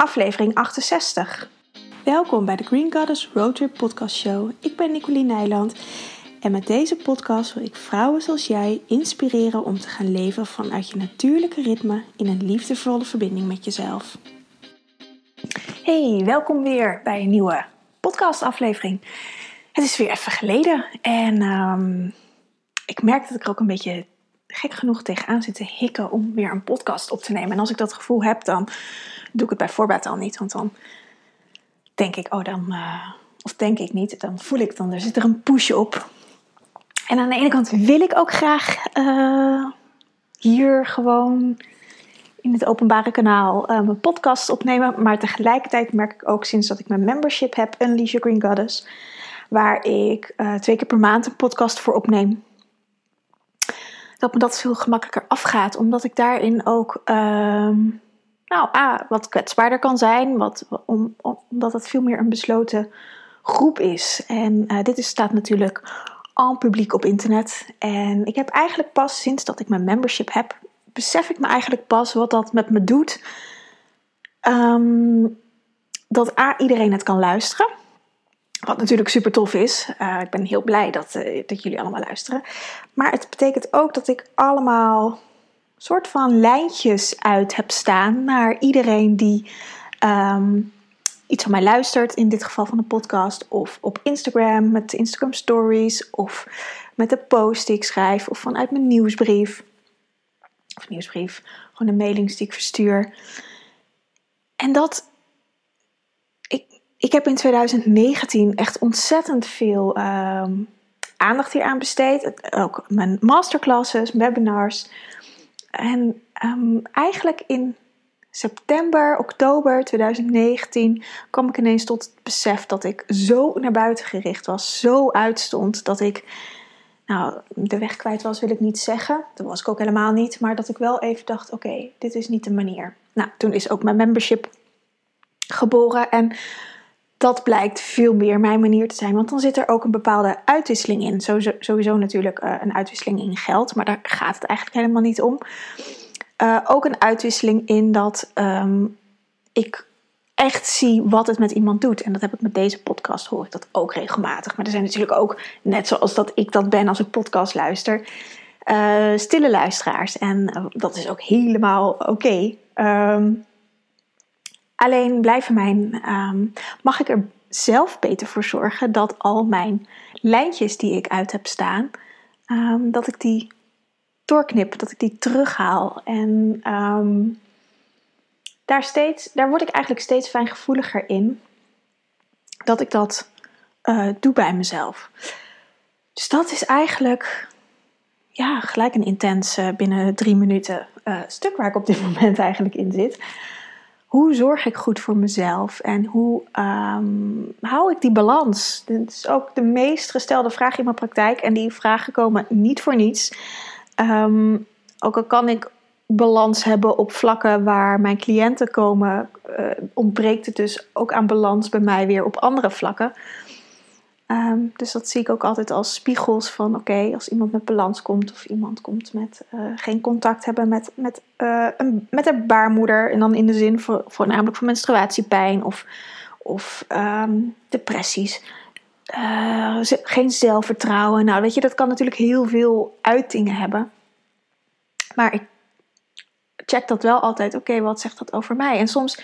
aflevering 68. Welkom bij de Green Goddess Roadtrip Podcast Show. Ik ben Nicoline Nijland en met deze podcast wil ik vrouwen zoals jij inspireren om te gaan leven vanuit je natuurlijke ritme in een liefdevolle verbinding met jezelf. Hey, welkom weer bij een nieuwe podcastaflevering. Het is weer even geleden en um, ik merk dat ik er ook een beetje gek genoeg tegenaan zit te hikken om weer een podcast op te nemen. En als ik dat gevoel heb, dan doe ik het bij voorbaat al niet. Want dan denk ik, oh dan, uh, of denk ik niet, dan voel ik dan, er zit er een push op. En aan de ene kant wil ik ook graag uh, hier gewoon in het openbare kanaal uh, mijn podcast opnemen. Maar tegelijkertijd merk ik ook sinds dat ik mijn membership heb, Unleash Your Green Goddess, waar ik twee keer per maand een podcast voor opneem dat me dat veel gemakkelijker afgaat. Omdat ik daarin ook, uh, nou, A, wat kwetsbaarder kan zijn. Wat, om, omdat het veel meer een besloten groep is. En uh, dit is, staat natuurlijk al publiek op internet. En ik heb eigenlijk pas sinds dat ik mijn membership heb, besef ik me eigenlijk pas wat dat met me doet. Um, dat A, iedereen het kan luisteren. Wat natuurlijk super tof is. Uh, ik ben heel blij dat, uh, dat jullie allemaal luisteren. Maar het betekent ook dat ik allemaal soort van lijntjes uit heb staan naar iedereen die um, iets van mij luistert. In dit geval van de podcast. Of op Instagram met Instagram stories. Of met de post die ik schrijf. Of vanuit mijn nieuwsbrief. Of nieuwsbrief. Gewoon de mailings die ik verstuur. En dat ik heb in 2019 echt ontzettend veel um, aandacht hier aan besteed. Ook mijn masterclasses, webinars. En um, eigenlijk in september, oktober 2019 kwam ik ineens tot het besef dat ik zo naar buiten gericht was, zo uitstond dat ik, nou, de weg kwijt was, wil ik niet zeggen. Dat was ik ook helemaal niet, maar dat ik wel even dacht: oké, dit is niet de manier. Nou, toen is ook mijn membership geboren en dat blijkt veel meer mijn manier te zijn. Want dan zit er ook een bepaalde uitwisseling in. Sowieso, sowieso natuurlijk uh, een uitwisseling in geld, maar daar gaat het eigenlijk helemaal niet om. Uh, ook een uitwisseling in dat um, ik echt zie wat het met iemand doet. En dat heb ik met deze podcast, hoor ik dat ook regelmatig. Maar er zijn natuurlijk ook, net zoals dat ik dat ben als ik podcast luister, uh, stille luisteraars. En dat is ook helemaal oké. Okay. Um, Alleen blijven mijn, um, mag ik er zelf beter voor zorgen dat al mijn lijntjes die ik uit heb staan, um, dat ik die doorknip, dat ik die terughaal. En um, daar, steeds, daar word ik eigenlijk steeds fijngevoeliger in dat ik dat uh, doe bij mezelf. Dus dat is eigenlijk ja, gelijk een intens uh, binnen drie minuten uh, stuk waar ik op dit moment eigenlijk in zit hoe zorg ik goed voor mezelf en hoe um, hou ik die balans? Dat is ook de meest gestelde vraag in mijn praktijk en die vragen komen niet voor niets. Um, ook al kan ik balans hebben op vlakken waar mijn cliënten komen, uh, ontbreekt het dus ook aan balans bij mij weer op andere vlakken. Um, dus dat zie ik ook altijd als spiegels van oké, als iemand met balans komt of iemand komt met uh, geen contact hebben met, met, uh, een, met baarmoeder. En dan in de zin voor, voornamelijk voor menstruatiepijn of, of um, depressies. Uh, geen zelfvertrouwen. Nou, weet je, dat kan natuurlijk heel veel uitingen hebben. Maar ik check dat wel altijd. Oké, wat zegt dat over mij? En soms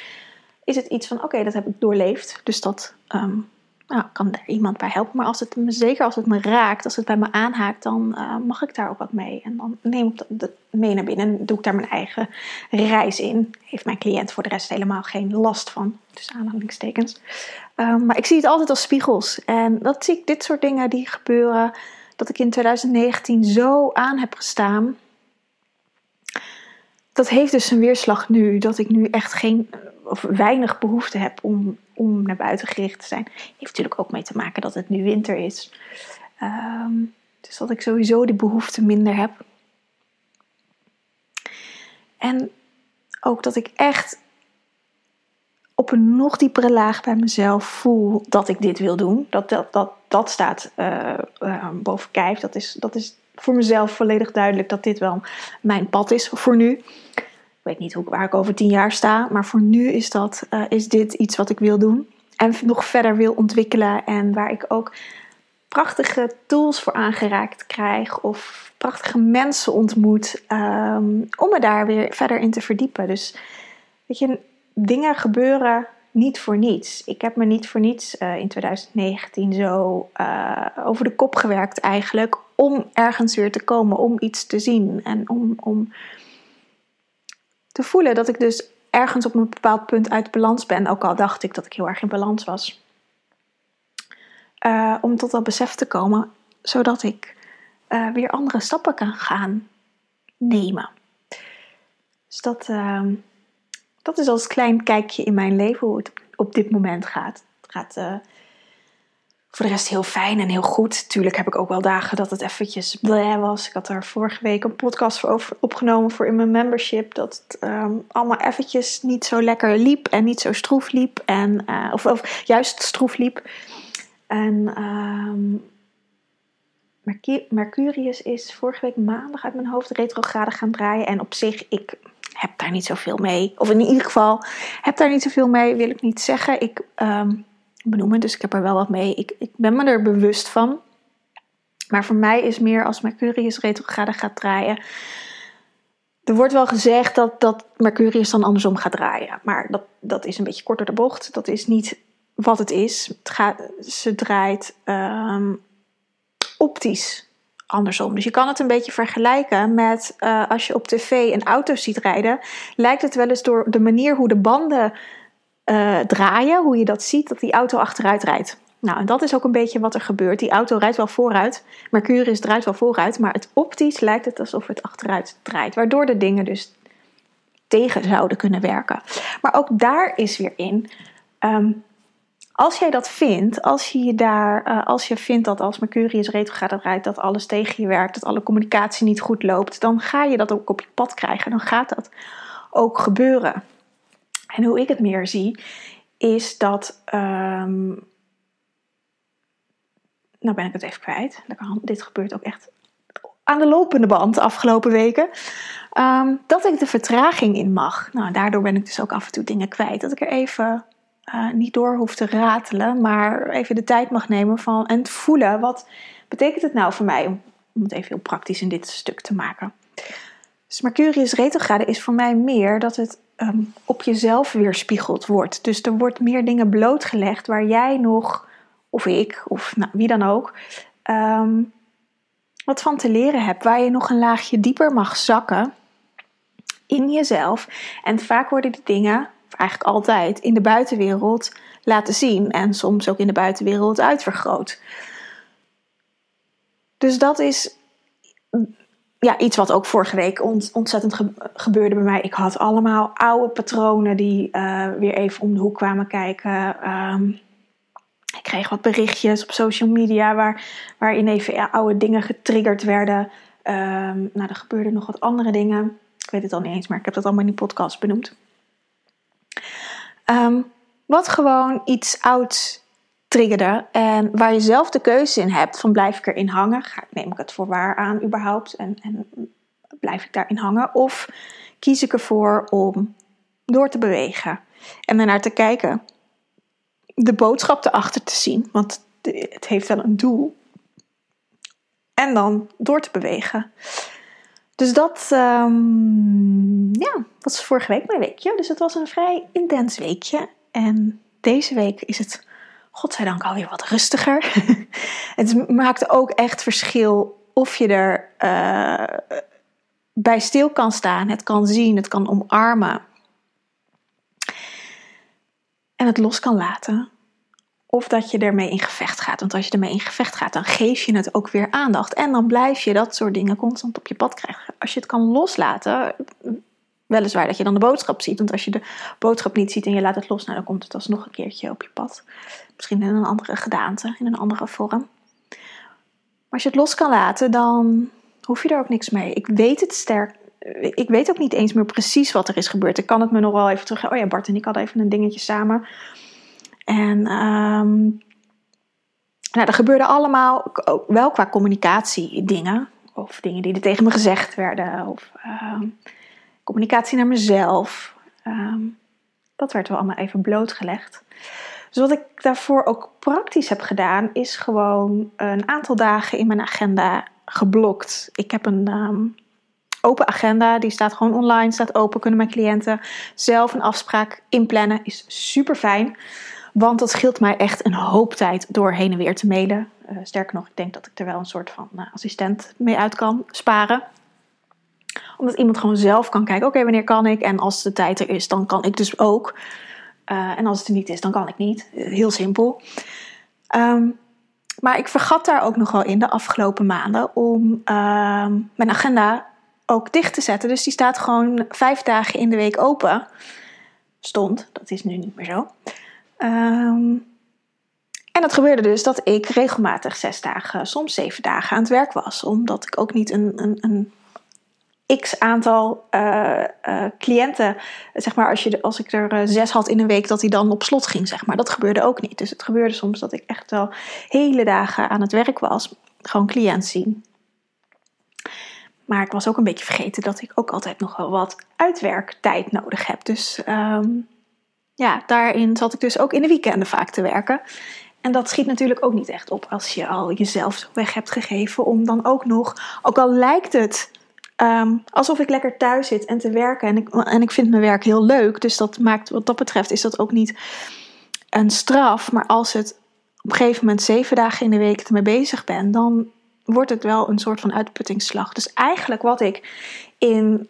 is het iets van: oké, dat heb ik doorleefd. Dus dat um, nou, kan er iemand bij helpen. Maar als het me, zeker als het me raakt, als het bij me aanhaakt, dan uh, mag ik daar ook wat mee. En dan neem ik dat mee naar binnen en doe ik daar mijn eigen reis in. Heeft mijn cliënt voor de rest helemaal geen last van, dus aanhalingstekens. Um, maar ik zie het altijd als spiegels. En dat zie ik, dit soort dingen die gebeuren, dat ik in 2019 zo aan heb gestaan. Dat heeft dus een weerslag nu, dat ik nu echt geen of weinig behoefte heb om, om naar buiten gericht te zijn. Heeft natuurlijk ook mee te maken dat het nu winter is. Um, dus dat ik sowieso die behoefte minder heb. En ook dat ik echt op een nog diepere laag bij mezelf voel dat ik dit wil doen. Dat, dat, dat, dat staat uh, boven kijf. Dat is, dat is voor mezelf volledig duidelijk dat dit wel mijn pad is voor nu. Weet niet hoe, waar ik over tien jaar sta. Maar voor nu is, dat, eh, is dit iets wat ik wil doen. En nog verder wil ontwikkelen. En waar ik ook prachtige tools voor aangereikt krijg. Of prachtige mensen ontmoet. ehm, om me daar weer verder in te verdiepen. Dus weet je, dingen gebeuren niet voor niets. Ik heb me niet voor niets eh, in 2019 zo eh, over de kop gewerkt eigenlijk. Om ergens weer te komen, om iets te zien. En om, om te voelen dat ik dus ergens op een bepaald punt uit balans ben. Ook al dacht ik dat ik heel erg in balans was. Eh, om tot dat besef te komen, zodat ik eh, weer andere stappen kan gaan nemen. Dus dat, ehm, dat is als klein kijkje in mijn leven hoe het op dit moment gaat. Het gaat eh, voor de rest heel fijn en heel goed. Tuurlijk heb ik ook wel dagen dat het eventjes bleh was. Ik had er vorige week een podcast voor over opgenomen voor in mijn membership. Dat het ehm, allemaal eventjes niet zo lekker liep en niet zo stroef liep. En, eh, of, of juist stroef liep. En ehm, Mercu- Mercurius is vorige week maandag uit mijn hoofd retrograde gaan draaien. En op zich, ik heb daar niet zoveel mee. Of in ieder geval, heb daar niet zoveel mee, wil ik niet zeggen. Ik ehm, benoem het, dus ik heb er wel wat mee. Ik, ik ben me er bewust van. Maar voor mij is meer als Mercurius retrograde gaat draaien. Er wordt wel gezegd dat, dat Mercurius dan andersom gaat draaien. Maar dat, dat is een beetje kort door de bocht. Dat is niet wat het is. Het gaat, ze draait ehm, optisch andersom. Dus je kan het een beetje vergelijken met eh, als je op tv een auto ziet rijden, lijkt het wel eens door de manier hoe de banden eh, draaien, hoe je dat ziet, dat die auto achteruit rijdt. Nou, en dat is ook een beetje wat er gebeurt. Die auto rijdt wel vooruit, Mercurius draait wel vooruit, maar het optisch lijkt het alsof het achteruit draait, waardoor de dingen dus tegen zouden kunnen werken. Maar ook daar is weer in. ehm, als jij dat vindt, als je, daar, eh, als je vindt dat als Mercurius retrograde rijdt, dat alles tegen je werkt, dat alle communicatie niet goed loopt, dan ga je dat ook op je pad krijgen. Dan gaat dat ook gebeuren. En hoe ik het meer zie, is dat. ehm, nou ben ik het even kwijt. Dit gebeurt ook echt aan de lopende band de afgelopen weken. Ehm, dat ik de vertraging in mag. Nou, daardoor ben ik dus ook af en toe dingen kwijt. Dat ik er even eh, niet door hoef te ratelen, maar even de tijd mag nemen van en voelen wat betekent het nou voor mij om het even heel praktisch in dit stuk te maken. Dus Mercurius retrograde is voor mij meer dat het ehm, op jezelf weerspiegeld wordt. Dus er wordt meer dingen blootgelegd waar jij nog, of ik, of nou, wie dan ook, ehm, wat van te leren hebt. Waar je nog een laagje dieper mag zakken in jezelf. En vaak worden die dingen, eigenlijk altijd, in de buitenwereld laten zien. En soms ook in de buitenwereld uitvergroot. Dus dat is ja, iets wat ook vorige week ont- ontzettend ge- gebeurde bij mij. Ik had allemaal oude patronen die eh, weer even om de hoek kwamen kijken. Ehm, ik kreeg wat berichtjes op social media waar, waarin even oude dingen getriggerd werden. Ehm, nou, er gebeurden nog wat andere dingen. Ik weet het al niet eens, maar ik heb dat allemaal in die podcast benoemd. Ehm, wat gewoon iets ouds en waar je zelf de keuze in hebt van blijf ik erin hangen, neem ik het voor waar aan überhaupt en, en blijf ik daarin hangen of kies ik ervoor om door te bewegen en ernaar te kijken, de boodschap erachter te zien, want het heeft wel een doel en dan door te bewegen. Dus dat ehm, ja, was vorige week mijn weekje. Dus het was een vrij intens weekje. En deze week is het, godzijdank, alweer wat rustiger. het maakt ook echt verschil of je er eh, bij stil kan staan, het kan zien, het kan omarmen. En het los kan laten. Of dat je ermee in gevecht gaat. Want als je ermee in gevecht gaat, dan geef je het ook weer aandacht. En dan blijf je dat soort dingen constant op je pad krijgen. Als je het kan loslaten, weliswaar dat je dan de boodschap ziet. Want als je de boodschap niet ziet en je laat het los, nou, dan komt het alsnog een keertje op je pad. Misschien in een andere gedaante, in een andere vorm. Maar als je het los kan laten, dan hoef je er ook niks mee. Ik weet het sterk. Ik weet ook niet eens meer precies wat er is gebeurd. Ik kan het me nog wel even terug. Oh ja, Bart en ik hadden even een dingetje samen. En ehm, nou, er gebeurde allemaal, wel qua communicatie, dingen. Of dingen die er tegen me gezegd werden. Of ehm, communicatie naar mezelf. Ehm, dat werd wel allemaal even blootgelegd. Dus wat ik daarvoor ook praktisch heb gedaan, is gewoon een aantal dagen in mijn agenda geblokt. Ik heb een ehm, open agenda, die staat gewoon online, staat open. Kunnen mijn cliënten zelf een afspraak inplannen, is super fijn. Want dat scheelt mij echt een hoop tijd door heen en weer te mailen. Uh, sterker nog, ik denk dat ik er wel een soort van uh, assistent mee uit kan sparen. Omdat iemand gewoon zelf kan kijken: oké, wanneer kan ik? En als de tijd er is, dan kan ik dus ook. Uh, en als het er niet is, dan kan ik niet. Heel simpel. Um, maar ik vergat daar ook nog wel in de afgelopen maanden om ehm, mijn agenda ook dicht te zetten. Dus die staat gewoon vijf dagen in de week open. Stond, dat is nu niet meer zo. Um, en dat gebeurde dus dat ik regelmatig zes dagen, soms zeven dagen aan het werk was. Omdat ik ook niet een, een, een x aantal uh, uh, cliënten, zeg maar, als, je, als ik er uh, zes had in een week, dat die dan op slot ging, zeg maar. Dat gebeurde ook niet. Dus het gebeurde soms dat ik echt wel hele dagen aan het werk was, gewoon cliënt zien. Maar ik was ook een beetje vergeten dat ik ook altijd nog wel wat uitwerktijd nodig heb. Dus um, ja, daarin zat ik dus ook in de weekenden vaak te werken. En dat schiet natuurlijk ook niet echt op als je al jezelf weg hebt gegeven om dan ook nog, ook al lijkt het um, alsof ik lekker thuis zit en te werken. En ik, en ik vind mijn werk heel leuk. Dus dat maakt, wat dat betreft, is dat ook niet een straf. Maar als het op een gegeven moment zeven dagen in de week ermee bezig ben, dan wordt het wel een soort van uitputtingsslag. Dus eigenlijk wat ik in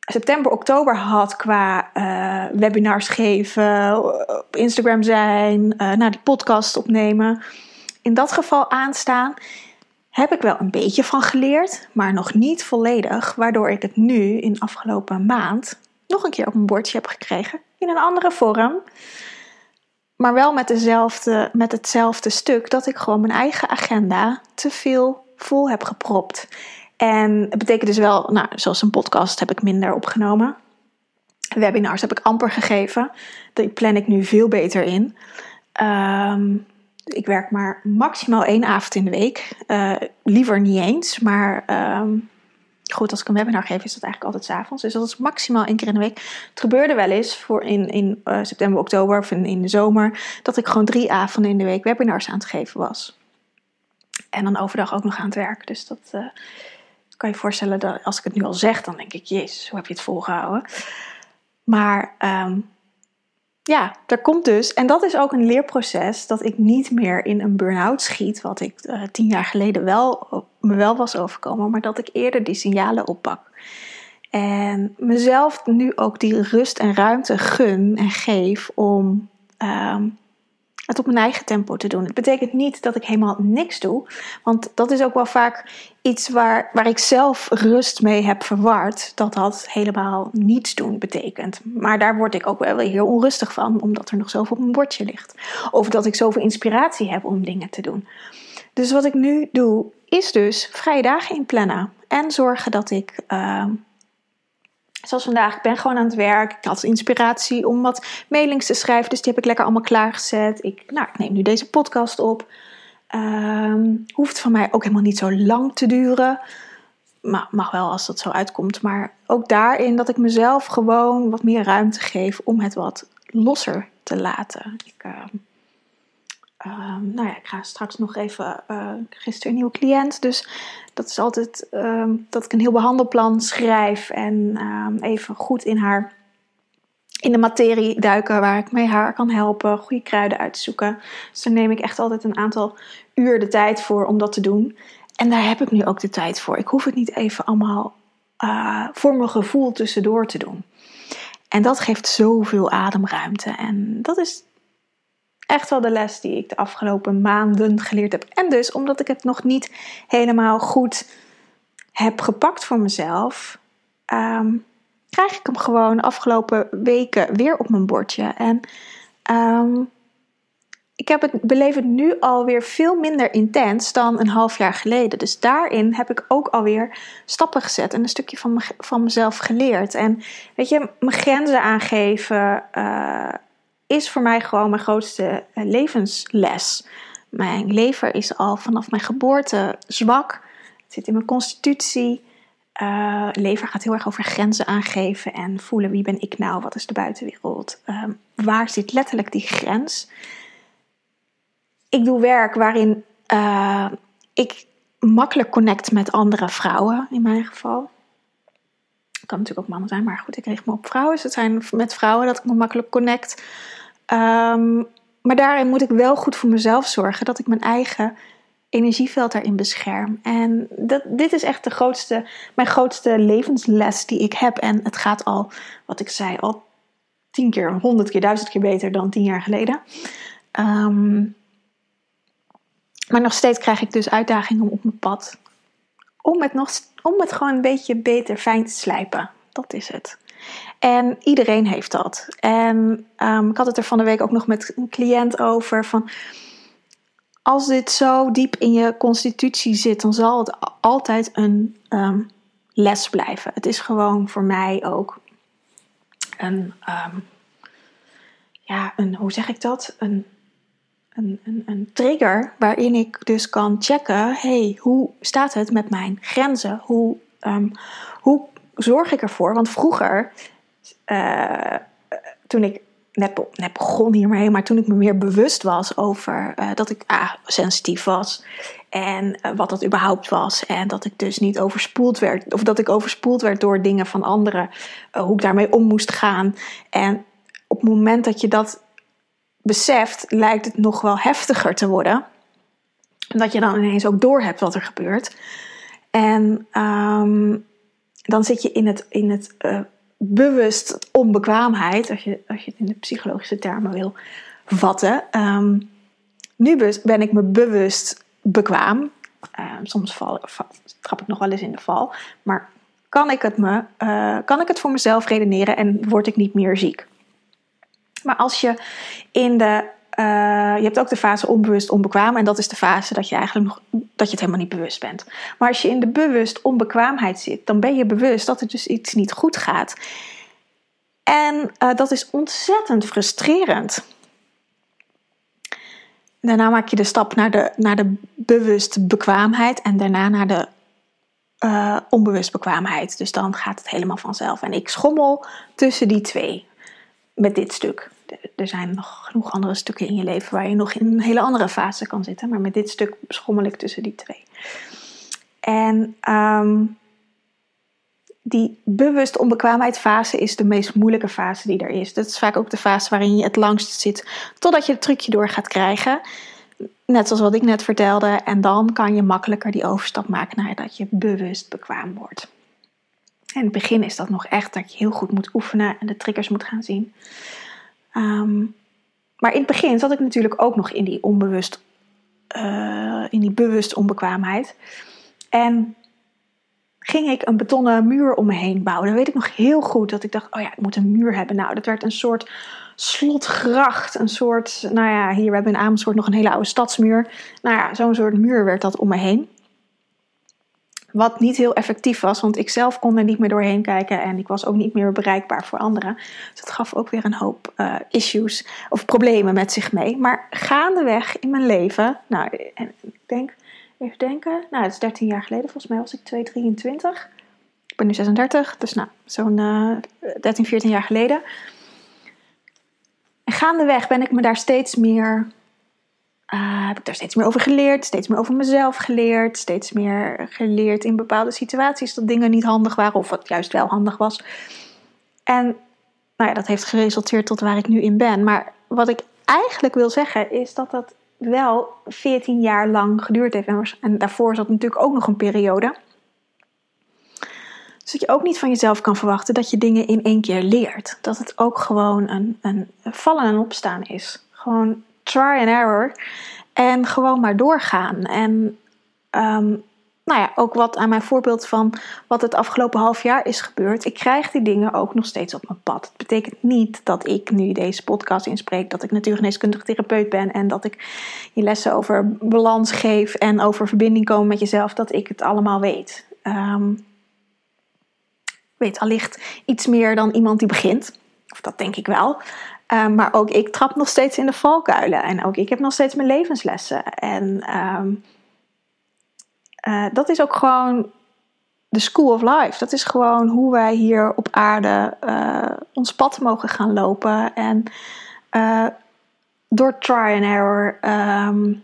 september, oktober had qua uh, webinars geven, op Instagram zijn, uh, naar die podcast opnemen. In dat geval aanstaan, heb ik wel een beetje van geleerd, maar nog niet volledig. Waardoor ik het nu in afgelopen maand nog een keer op mijn bordje heb gekregen. In een andere vorm. Maar wel met, dezelfde, met hetzelfde stuk dat ik gewoon mijn eigen agenda te veel vol heb gepropt. En het betekent dus wel, nou, zoals een podcast heb ik minder opgenomen. Webinars heb ik amper gegeven. Die plan ik nu veel beter in. Um, ik werk maar maximaal één avond in de week. Uh, liever niet eens, maar um, goed, als ik een webinar geef, is dat eigenlijk altijd s avonds. Dus dat is maximaal één keer in de week. Het gebeurde wel eens voor in, in uh, september, oktober of in, de zomer, dat ik gewoon drie avonden in de week webinars aan het geven was. En dan overdag ook nog aan het werken. Dus dat uh, kan je voorstellen dat als ik het nu al zeg, dan denk ik, jezus, hoe heb je het volgehouden? Maar um, ja, er komt dus, en dat is ook een leerproces, dat ik niet meer in een burn-out schiet, wat ik uh, tien jaar geleden wel, me wel was overkomen, maar dat ik eerder die signalen oppak. En mezelf nu ook die rust en ruimte gun en geef om um, het op mijn eigen tempo te doen. Het betekent niet dat ik helemaal niks doe, want dat is ook wel vaak iets waar, waar ik zelf rust mee heb verward, dat dat helemaal niets doen betekent. Maar daar word ik ook wel heel onrustig van, omdat er nog zoveel op mijn bordje ligt. Of dat ik zoveel inspiratie heb om dingen te doen. Dus wat ik nu doe, is dus vrije dagen inplannen. En zorgen dat ik uh, Zoals vandaag, ik ben gewoon aan het werk. Ik had inspiratie om wat mailings te schrijven, dus die heb ik lekker allemaal klaargezet. Ik, nou, ik neem nu deze podcast op. Um, hoeft van mij ook helemaal niet zo lang te duren. Maar mag wel als dat zo uitkomt. Maar ook daarin dat ik mezelf gewoon wat meer ruimte geef om het wat losser te laten. Ik, uh, Um, nou ja, ik ga straks nog even. Uh, gisteren een nieuwe cliënt. Dus dat is altijd um, dat ik een heel behandelplan schrijf. En um, even goed in haar. In de materie duiken waar ik mee haar kan helpen. Goede kruiden uitzoeken. Dus daar neem ik echt altijd een aantal uur de tijd voor om dat te doen. En daar heb ik nu ook de tijd voor. Ik hoef het niet even allemaal uh, voor mijn gevoel tussendoor te doen. En dat geeft zoveel ademruimte. En dat is echt wel de les die ik de afgelopen maanden geleerd heb. En dus omdat ik het nog niet helemaal goed heb gepakt voor mezelf, um, krijg ik hem gewoon afgelopen weken weer op mijn bordje. En um, ik heb het, beleef het nu alweer veel minder intens dan een half jaar geleden. Dus daarin heb ik ook alweer stappen gezet en een stukje van, van mezelf geleerd. En weet je, mijn grenzen aangeven. Uh, is voor mij gewoon mijn grootste eh, levensles. Mijn lever is al vanaf mijn geboorte zwak. Het zit in mijn constitutie. uh, lever gaat heel erg over grenzen aangeven en voelen wie ben ik nou, wat is de buitenwereld, uh, waar zit letterlijk die grens. Ik doe werk waarin uh, ik makkelijk connect met andere vrouwen, in mijn geval. Het kan natuurlijk ook mannen zijn, maar goed, ik richt me op vrouwen. Dus het zijn met vrouwen dat ik me makkelijk connect. Um, maar daarin moet ik wel goed voor mezelf zorgen dat ik mijn eigen energieveld daarin bescherm. En dat, dit is echt de grootste, mijn grootste levensles die ik heb. En het gaat al, wat ik zei, al tien keer, honderd keer, duizend keer beter dan tien jaar geleden. Um, maar nog steeds krijg ik dus uitdagingen op mijn pad. Om het, nog, om het gewoon een beetje beter fijn te slijpen. Dat is het. En iedereen heeft dat. En um, ik had het er van de week ook nog met een cliënt over. Van, als dit zo diep in je constitutie zit, dan zal het altijd een um, les blijven. Het is gewoon voor mij ook een, um, ja, een, hoe zeg ik dat? Een, een, een, een, trigger waarin ik dus kan checken: hey, hoe staat het met mijn grenzen? Hoe, hoe zorg ik ervoor? Want vroeger, uh, toen ik net, net begon hiermee, maar toen ik me meer bewust was over uh, dat ik ah, sensitief was en uh, wat dat überhaupt was en dat ik dus niet overspoeld werd of dat ik overspoeld werd door dingen van anderen, hoe ik daarmee om moest gaan. En op het moment dat je dat beseft, lijkt het nog wel heftiger te worden. Dat je dan ineens ook door hebt wat er gebeurt. En um, dan zit je in het, in het bewust onbekwaamheid, als je, als je het in de psychologische termen wil vatten. Um, nu ben ik me bewust bekwaam. Um, soms val, trap ik nog wel eens in de val. Maar kan ik het, me, uh, kan ik het voor mezelf redeneren en word ik niet meer ziek? Maar als je in de uh, je hebt ook de fase onbewust onbekwaam. En dat is de fase dat je eigenlijk nog dat je het helemaal niet bewust bent. Maar als je in de bewust onbekwaamheid zit, dan ben je bewust dat er dus iets niet goed gaat. En uh, dat is ontzettend frustrerend. Daarna maak je de stap naar de, naar de bewust bekwaamheid en daarna naar de uh, onbewust bekwaamheid. Dus dan gaat het helemaal vanzelf. En ik schommel tussen die twee met dit stuk er zijn nog genoeg andere stukken in je leven waar je nog in een hele andere fase kan zitten. Maar met dit stuk schommel ik tussen die twee. En um, die bewust onbekwaamheidsfase is de meest moeilijke fase die er is. Dat is vaak ook de fase waarin je het langst zit totdat je het trucje door gaat krijgen. Net zoals wat ik net vertelde. En dan kan je makkelijker die overstap maken naar dat je bewust bekwaam wordt. In het begin is dat nog echt dat je heel goed moet oefenen en de triggers moet gaan zien. Um, maar in het begin zat ik natuurlijk ook nog in die onbewust, uh, in die bewust onbekwaamheid. En ging ik een betonnen muur om me heen bouwen. Dan weet ik nog heel goed dat ik dacht, oh ja, ik moet een muur hebben. Nou, dat werd een soort slotgracht, een soort, nou ja, hier hebben we in Amersfoort nog een hele oude stadsmuur. Nou ja, zo'n soort muur werd dat om me heen. Wat niet heel effectief was, want ik zelf kon er niet meer doorheen kijken en ik was ook niet meer bereikbaar voor anderen. Dus dat gaf ook weer een hoop uh, issues of problemen met zich mee. Maar gaandeweg in mijn leven, nou, en ik denk, even denken, nou, het is 13 jaar geleden, volgens mij was ik 223. Ik ben nu 36, dus nou, zo'n uh, 13, 14 jaar geleden. En gaandeweg ben ik me daar steeds meer uh, heb ik daar steeds meer over geleerd, steeds meer over mezelf geleerd, steeds meer geleerd in bepaalde situaties dat dingen niet handig waren of wat juist wel handig was. En nou ja, dat heeft geresulteerd tot waar ik nu in ben. Maar wat ik eigenlijk wil zeggen is dat dat wel 14 jaar lang geduurd heeft. En daarvoor zat natuurlijk ook nog een periode. Dus dat je ook niet van jezelf kan verwachten dat je dingen in één keer leert. Dat het ook gewoon een, een vallen en opstaan is. Gewoon try and error. En gewoon maar doorgaan. En um, nou ja, ook wat aan mijn voorbeeld van wat het afgelopen half jaar is gebeurd. Ik krijg die dingen ook nog steeds op mijn pad. Het betekent niet dat ik nu deze podcast inspreek, dat ik natuurgeneeskundig therapeut ben en dat ik je lessen over balans geef en over verbinding komen met jezelf, dat ik het allemaal weet. Um, weet allicht iets meer dan iemand die begint. Of dat denk ik wel. Um, maar ook ik trap nog steeds in de valkuilen. En ook ik heb nog steeds mijn levenslessen. En um, uh, dat is ook gewoon de school of life. Dat is gewoon hoe wij hier op aarde uh, ons pad mogen gaan lopen. En uh, door try and error um,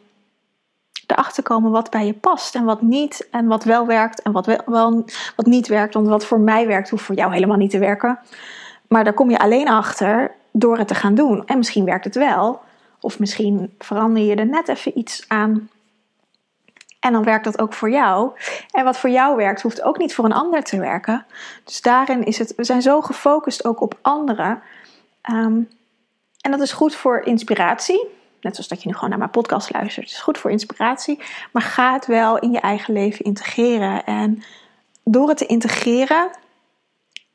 erachter komen wat bij je past en wat niet. En wat wel werkt en wat, wel, wel, wat niet werkt. Want wat voor mij werkt, hoeft voor jou helemaal niet te werken. Maar daar kom je alleen achter door het te gaan doen. En misschien werkt het wel. Of misschien verander je er net even iets aan en dan werkt dat ook voor jou. En wat voor jou werkt, hoeft ook niet voor een ander te werken. Dus daarin is het, we zijn zo gefocust ook op anderen. Ehm, en dat is goed voor inspiratie. Net zoals dat je nu gewoon naar mijn podcast luistert. Het is goed voor inspiratie. Maar ga het wel in je eigen leven integreren. En door het te integreren,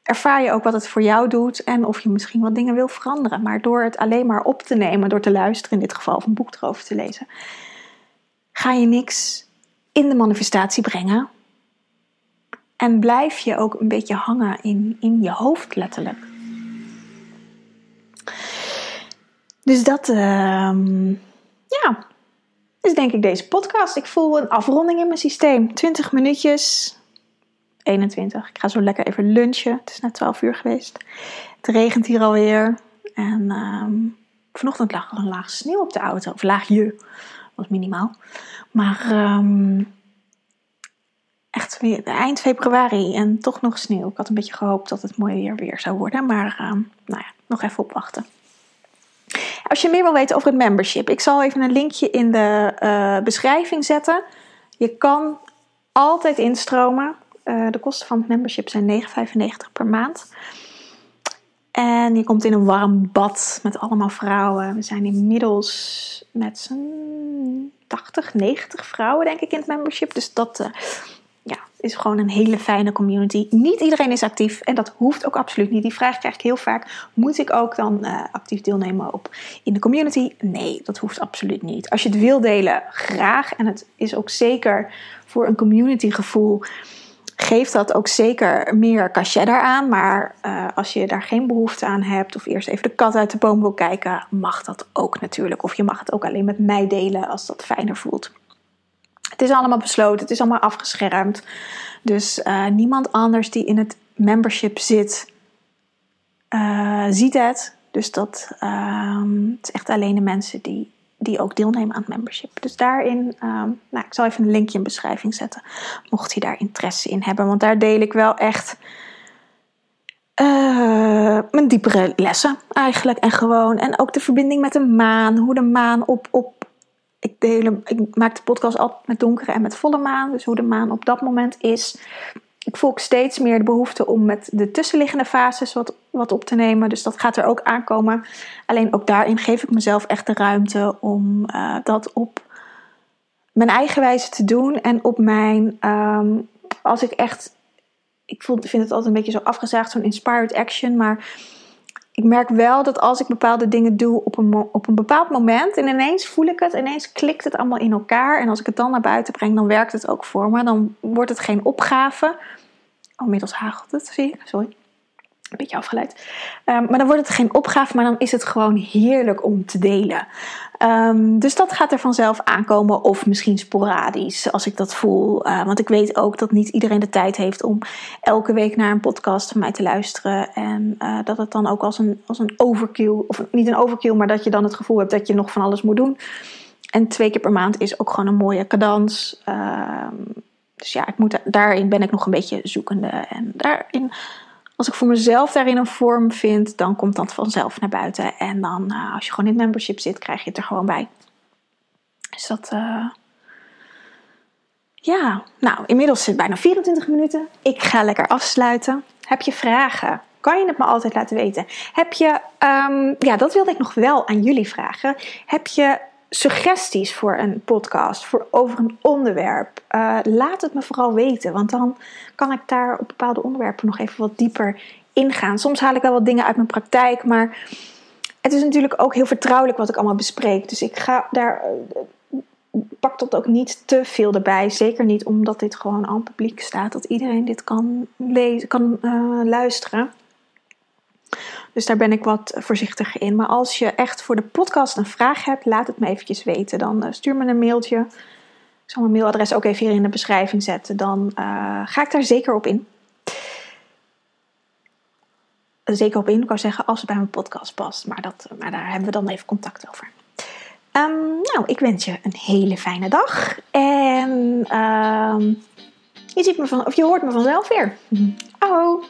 ervaar je ook wat het voor jou doet. En of je misschien wat dingen wil veranderen. Maar door het alleen maar op te nemen, door te luisteren in dit geval, of een boek erover te lezen, ga je niks in de manifestatie brengen. En blijf je ook een beetje hangen in, in je hoofd, letterlijk. Dus dat, uh, ja, is denk ik deze podcast. Ik voel een afronding in mijn systeem. 20 minuutjes, 21. Ik ga zo lekker even lunchen. Het is net 12 uur geweest. Het regent hier alweer. En um, vanochtend lag er een laag sneeuw op de auto. Of laagje was minimaal. Maar um, echt weer eind februari en toch nog sneeuw. Ik had een beetje gehoopt dat het mooi weer weer zou worden. Maar um, nou ja, nog even opwachten. Als je meer wil weten over het membership, ik zal even een linkje in de uh, beschrijving zetten. Je kan altijd instromen. Uh, de kosten van het membership zijn 9,95 per maand. En je komt in een warm bad met allemaal vrouwen. We zijn inmiddels met z'n 80, 90 vrouwen, denk ik, in het membership. Dus dat uh, ja, is gewoon een hele fijne community. Niet iedereen is actief en dat hoeft ook absoluut niet. Die vraag krijg ik heel vaak. Moet ik ook dan uh, actief deelnemen op in de community? Nee, dat hoeft absoluut niet. Als je het wil delen, graag. En het is ook zeker voor een community gevoel geeft dat ook zeker meer cachet daaraan. Maar uh, als je daar geen behoefte aan hebt of eerst even de kat uit de boom wil kijken, mag dat ook natuurlijk. Of je mag het ook alleen met mij delen als dat fijner voelt. Het is allemaal besloten, het is allemaal afgeschermd. Dus uh, niemand anders die in het membership zit, uh, ziet het. Dus dat uh, het is echt alleen de mensen die die ook deelnemen aan het membership. Dus daarin, um, nou, ik zal even een linkje in beschrijving zetten, mocht je daar interesse in hebben. Want daar deel ik wel echt uh, mijn diepere lessen eigenlijk. En gewoon, en ook de verbinding met de maan, hoe de maan op, op ik, deel, ik maak de podcast altijd met donkere en met volle maan. Dus hoe de maan op dat moment is ik voel ook steeds meer de behoefte om met de tussenliggende fases wat, wat op te nemen. Dus dat gaat er ook aankomen. Alleen ook daarin geef ik mezelf echt de ruimte om uh, dat op mijn eigen wijze te doen. En op mijn, um, als ik echt, ik vind het altijd een beetje zo afgezaagd, zo'n inspired action. Maar ik merk wel dat als ik bepaalde dingen doe op een, op een bepaald moment en ineens voel ik het, ineens klikt het allemaal in elkaar. En als ik het dan naar buiten breng, dan werkt het ook voor me. Dan wordt het geen opgave. Oh, inmiddels hagelt het, zie ik. Sorry. Een beetje afgeleid. Um, maar dan wordt het geen opgave, maar dan is het gewoon heerlijk om te delen. Um, dus dat gaat er vanzelf aankomen, of misschien sporadisch, als ik dat voel. Uh, want ik weet ook dat niet iedereen de tijd heeft om elke week naar een podcast van mij te luisteren. En uh, dat het dan ook als een, als een overkill, of niet een overkill, maar dat je dan het gevoel hebt dat je nog van alles moet doen. En twee keer per maand is ook gewoon een mooie cadans. Uh, dus ja, ik moet, daarin ben ik nog een beetje zoekende. En daarin als ik voor mezelf daarin een vorm vind, dan komt dat vanzelf naar buiten. En dan, uh, als je gewoon in membership zit, krijg je het er gewoon bij. Dus dat. Uh... Ja, nou, inmiddels zit bijna 24 minuten. Ik ga lekker afsluiten. Heb je vragen? Kan je het me altijd laten weten? Heb je, um, ja, dat wilde ik nog wel aan jullie vragen. Heb je suggesties voor een podcast, voor over een onderwerp, uh, laat het me vooral weten. Want dan kan ik daar op bepaalde onderwerpen nog even wat dieper ingaan. Soms haal ik wel wat dingen uit mijn praktijk, maar het is natuurlijk ook heel vertrouwelijk wat ik allemaal bespreek. Dus ik ga daar. Uh, pak dat ook niet te veel erbij. Zeker niet omdat dit gewoon aan publiek staat. Dat iedereen dit kan, lezen, kan uh, luisteren. Dus daar ben ik wat voorzichtiger in. Maar als je echt voor de podcast een vraag hebt, laat het me eventjes weten. Dan uh, stuur me een mailtje. Ik zal mijn mailadres ook even hier in de beschrijving zetten. Dan uh, ga ik daar zeker op in. Zeker op in, ik zeggen, als het bij mijn podcast past. Maar, dat, maar daar hebben we dan even contact over. Um, nou, ik wens je een hele fijne dag. En um, je, ziet me van, of je hoort me vanzelf weer. Oh.